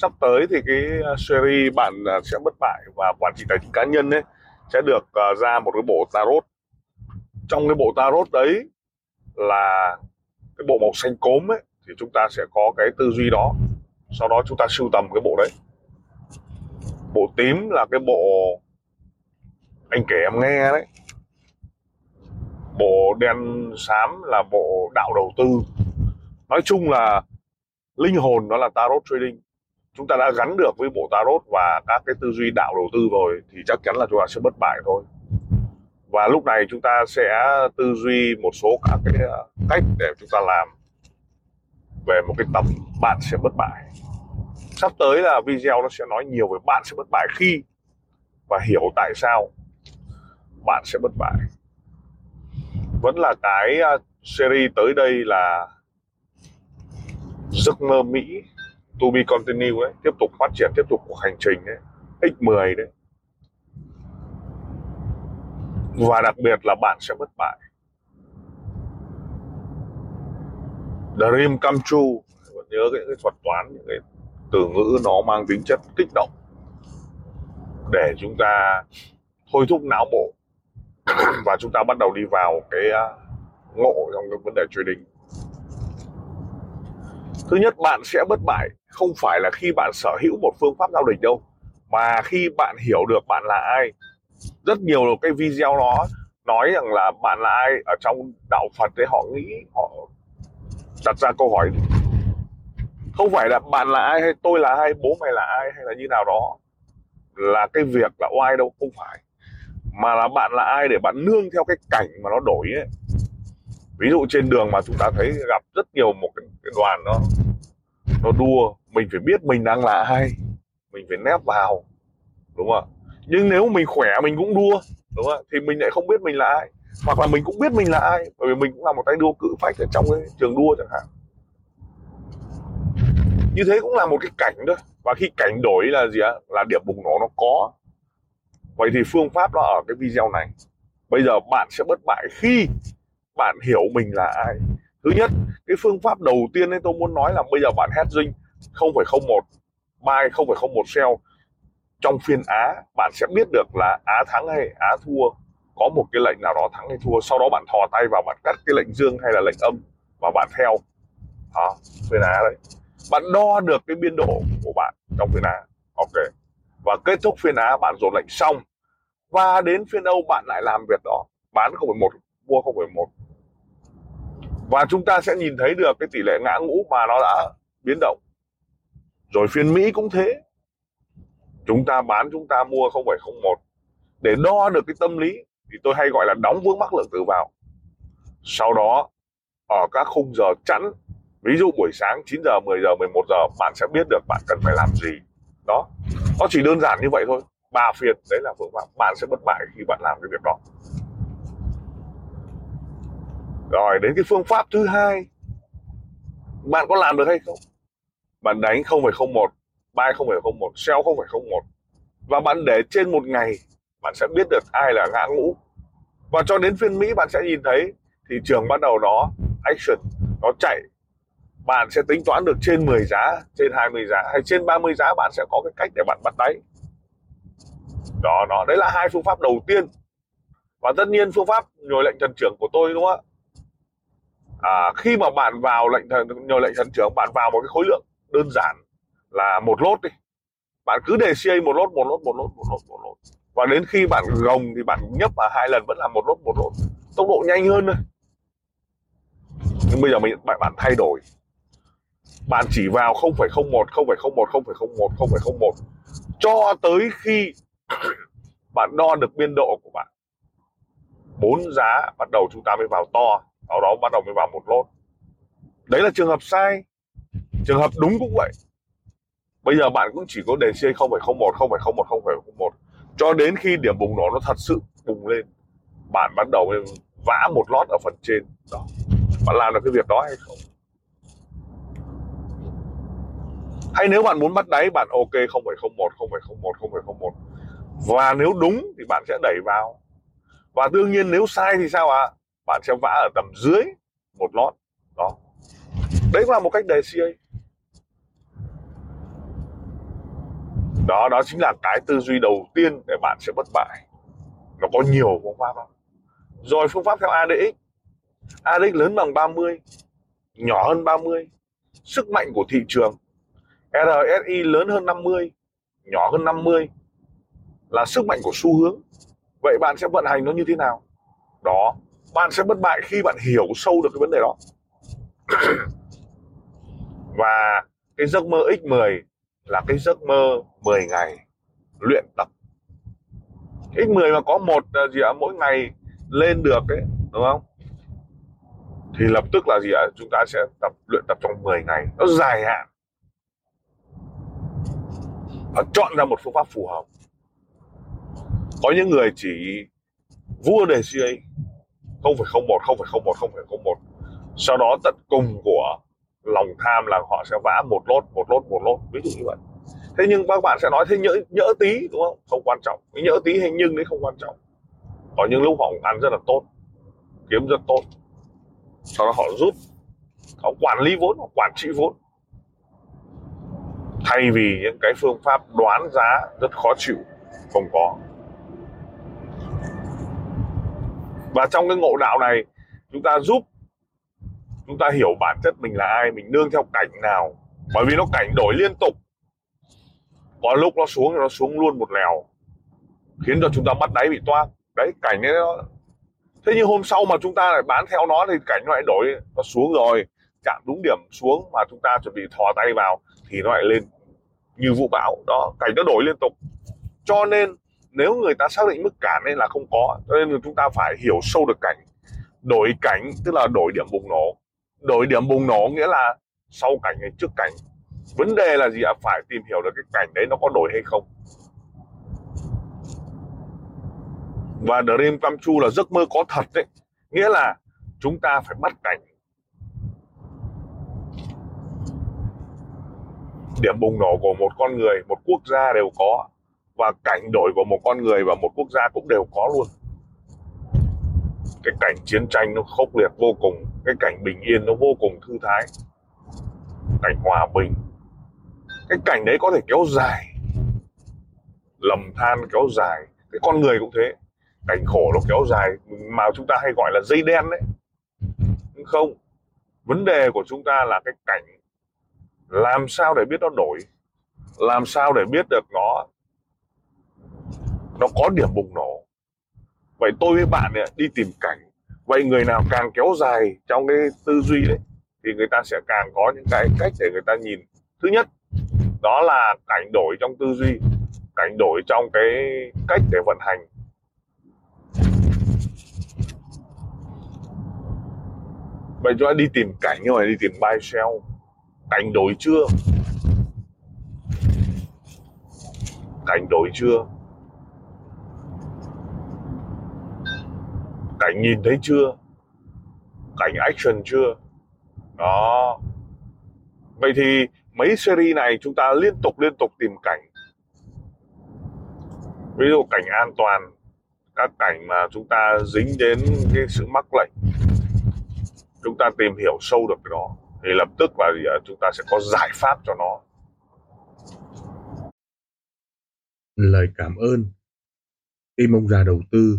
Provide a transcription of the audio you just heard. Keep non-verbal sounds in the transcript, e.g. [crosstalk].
Sắp tới thì cái à, series Bạn à, sẽ bất bại và quản trị tài chính cá nhân ấy sẽ được à, ra một cái bộ tarot. Trong cái bộ tarot đấy là cái bộ màu xanh cốm ấy thì chúng ta sẽ có cái tư duy đó. Sau đó chúng ta sưu tầm cái bộ đấy. Bộ tím là cái bộ anh kể em nghe đấy. Bộ đen xám là bộ đạo đầu tư. Nói chung là linh hồn nó là tarot trading chúng ta đã gắn được với bộ tarot và các cái tư duy đạo đầu tư rồi, thì chắc chắn là chúng ta sẽ bất bại thôi. Và lúc này chúng ta sẽ tư duy một số các cái ờ, cách để chúng ta làm về một cái tập bạn sẽ bất bại. Sắp tới là video nó sẽ nói nhiều về bạn sẽ bất bại khi và hiểu tại sao bạn sẽ bất bại. Vẫn là cái ờ, series tới đây là giấc mơ Mỹ to be continue đấy tiếp tục phát triển tiếp tục cuộc hành trình đấy x10 đấy. Và đặc biệt là bạn sẽ bất bại. Dream come true. Vẫn nhớ cái, cái thuật toán những cái từ ngữ nó mang tính chất kích động. Để chúng ta thôi thúc não bộ. [clears throat] Và chúng ta bắt đầu đi vào cái à, ngộ trong cái vấn đề trading. Thứ nhất bạn sẽ bất bại không phải là khi bạn sở hữu một phương pháp giao dịch đâu mà khi bạn hiểu được bạn là ai. Rất nhiều cái video nó nói rằng là bạn là ai ở trong đạo Phật đấy họ nghĩ họ đặt ra câu hỏi. Không phải là bạn là ai hay tôi là ai bố mày là ai hay là như nào đó là cái việc là oai đâu không phải. Mà là bạn là ai để bạn nương theo cái cảnh mà nó đổi ấy. Ví dụ trên đường mà chúng ta thấy gặp rất nhiều một cái, cái đoàn nó nó đua, mình phải biết mình đang là ai. Mình phải nép vào, đúng không? Nhưng nếu mình khỏe, mình cũng đua, đúng không? Thì mình lại không biết mình là ai. Hoặc là mình cũng biết mình là ai, bởi vì mình cũng là một tay đua cự phách ở trong cái trường đua chẳng hạn. Như thế cũng là một cái cảnh thôi. Và khi cảnh đổi là gì ạ? Là điểm bùng nổ nó có. Vậy thì phương pháp nó ở cái video này. Bây giờ bạn sẽ bất bại khi bạn hiểu mình là ai thứ nhất cái phương pháp đầu tiên ấy tôi muốn nói là bây giờ bạn hedging 0,01 buy 0,01 sell. Trong phiên Á bạn sẽ biết được là Á thắng hay Á thua. Có một cái lệnh nào đó thắng hay thua sau đó bạn thò tay vào bạn cắt cái lệnh dương hay là lệnh âm và bạn theo đó, phiên Á đấy. Bạn đo được cái biên độ của bạn trong phiên Á. Ok. Và kết thúc phiên Á bạn dồn lệnh xong. Và đến phiên Âu bạn lại làm việc đó. Bán 0,1 mua 0,1 và chúng ta sẽ nhìn thấy được cái tỷ lệ ngã ngũ mà nó đã biến động. Rồi phiên Mỹ cũng thế. Chúng ta bán chúng ta mua 0,01 để đo được cái tâm lý thì tôi hay gọi là đóng vướng mắc lượng tử vào. Sau đó ở các khung giờ chẵn ví dụ buổi sáng 9 giờ 10 giờ 11 giờ bạn sẽ biết được bạn cần phải làm gì. Đó. Nó chỉ đơn giản như vậy thôi. Ba phiên đấy là phương pháp bạn sẽ bất bại khi bạn làm cái việc đó rồi đến cái phương pháp thứ hai. Bạn có làm được hay không? Bạn đánh 0,01 buy 0,01 sell 0,01 và bạn để trên một ngày bạn sẽ biết được ai là ngã ngũ. Và cho đến phiên Mỹ bạn sẽ nhìn thấy thị trường bắt đầu nó action nó chạy. Bạn sẽ tính toán được trên 10 giá trên 20 giá hay trên 30 giá bạn sẽ có cái cách để bạn bắt đáy. Đó đó đấy là hai phương pháp đầu tiên. Và tất nhiên phương pháp nhồi lệnh trần trưởng của tôi đúng không ạ? À, khi mà bạn vào lệnh thần nhờ lệnh thần trưởng bạn vào một cái khối lượng đơn giản là một lốt đi. Bạn cứ để CA một lốt một lốt một lốt một lốt một lốt. Và đến khi bạn gồng thì bạn nhấp vào hai lần vẫn là một lốt một lốt. Tốc độ nhanh hơn thôi. Nhưng bây giờ mình bạn, bạn thay đổi. Bạn chỉ vào 0,01 0,01 0,01 0,01 cho tới khi [coughs] bạn đo được biên độ của bạn. Bốn giá bắt đầu chúng ta mới vào to sau đó bắt đầu mới vào một lốt. Đấy là trường hợp sai. Trường hợp đúng cũng vậy. Bây giờ bạn cũng chỉ có đề CA 0,01 0,01 0,01 cho đến khi điểm bùng nổ nó thật sự bùng lên bạn bắt đầu vã một lót ở phần trên đó. Bạn làm được cái việc đó hay không? Hay nếu bạn muốn bắt đáy bạn ok 0,01 0,01 0,01 và nếu đúng thì bạn sẽ đẩy vào. Và đương nhiên nếu sai thì sao ạ? à? Bạn sẽ vã ở tầm dưới một lót đó. Đấy là một cách đề CA đó đó chính là cái tư duy đầu tiên để bạn sẽ bất bại. Nó có nhiều phương pháp lắm. Rồi phương pháp theo ADX ADX lớn bằng 30 nhỏ hơn 30 sức mạnh của thị trường. RSI lớn hơn 50 nhỏ hơn 50 là sức mạnh của xu hướng. Vậy bạn sẽ vận hành nó như thế nào? Đó bạn sẽ bất bại khi bạn hiểu sâu được cái vấn đề đó. [clears throat] Và cái giấc mơ X10 là cái giấc mơ 10 ngày luyện tập. X10 mà có một à, gì ạ, mỗi ngày lên được ấy, đúng không? Thì lập tức là gì ạ, chúng ta sẽ tập, luyện tập trong 10 ngày. Nó dài hạn. Và chọn ra một phương pháp phù hợp. Có những người chỉ vua đề CA 0,01 0,01 0,01 sau đó tận cùng của lòng tham là họ sẽ vã một lốt một lốt một lốt ví dụ như vậy. Thế nhưng các bạn sẽ nói thế nhỡ nhỡ tí đúng không? Không quan trọng. Cái nhỡ tí hay nhưng đấy không quan trọng. Có những lúc họ ăn rất là tốt kiếm rất tốt. Sau đó họ rút họ quản lý vốn họ quản trị vốn. Thay vì những cái phương pháp đoán giá rất khó chịu không có. Và trong cái ngộ đạo này, chúng ta giúp, chúng ta hiểu bản chất mình là ai, mình nương theo cảnh nào. Bởi vì nó cảnh đổi liên tục. Có lúc nó xuống thì nó xuống luôn một lèo, khiến cho chúng ta bắt đáy bị toang đấy, cảnh ấy nó, thế nhưng hôm sau mà chúng ta lại bán theo nó thì cảnh nó lại đổi, nó xuống rồi, chạm đúng điểm xuống mà chúng ta chuẩn bị thò tay vào thì nó lại lên như vũ bão. Đó, cảnh nó đổi liên tục. Cho nên nếu người ta xác định mức cản nên là không có, cho nên chúng ta phải hiểu sâu được cảnh. Đổi cảnh, tức là đổi điểm bùng nổ. Đổi điểm bùng nổ nghĩa là sau cảnh hay trước cảnh. Vấn đề là gì ạ? Phải tìm hiểu được cái cảnh đấy nó có đổi hay không. Và dream come true là giấc mơ có thật đấy. Nghĩa là chúng ta phải bắt cảnh. Điểm bùng nổ của một con người, một quốc gia đều có và cảnh đổi của một con người và một quốc gia cũng đều có luôn. Cái cảnh chiến tranh nó khốc liệt vô cùng, cái cảnh bình yên nó vô cùng thư thái, cảnh hòa bình. Cái cảnh đấy có thể kéo dài, lầm than kéo dài, cái con người cũng thế. Cảnh khổ nó kéo dài, mà chúng ta hay gọi là dây đen đấy. Không, vấn đề của chúng ta là cái cảnh làm sao để biết nó đổi, làm sao để biết được nó nó có điểm bùng nổ. Vậy tôi với bạn này, đi tìm cảnh. Vậy người nào càng kéo dài trong cái tư duy đấy thì người ta sẽ càng có những cái cách để người ta nhìn. Thứ nhất đó là cảnh đổi trong tư duy cảnh đổi trong cái cách để vận hành. Vậy chúng ta đi tìm cảnh nhưng mà đi tìm buy sell cảnh đổi chưa? Cảnh đổi chưa? Cảnh nhìn thấy chưa? Cảnh action chưa? Đó. Vậy thì mấy series này chúng ta liên tục liên tục tìm cảnh. Ví dụ cảnh an toàn, các cảnh mà chúng ta dính đến cái sự mắc lệnh chúng ta tìm hiểu sâu được cái đó, thì lập tức là à, chúng ta sẽ có giải pháp cho nó. Lời cảm ơn. Tim ông già đầu tư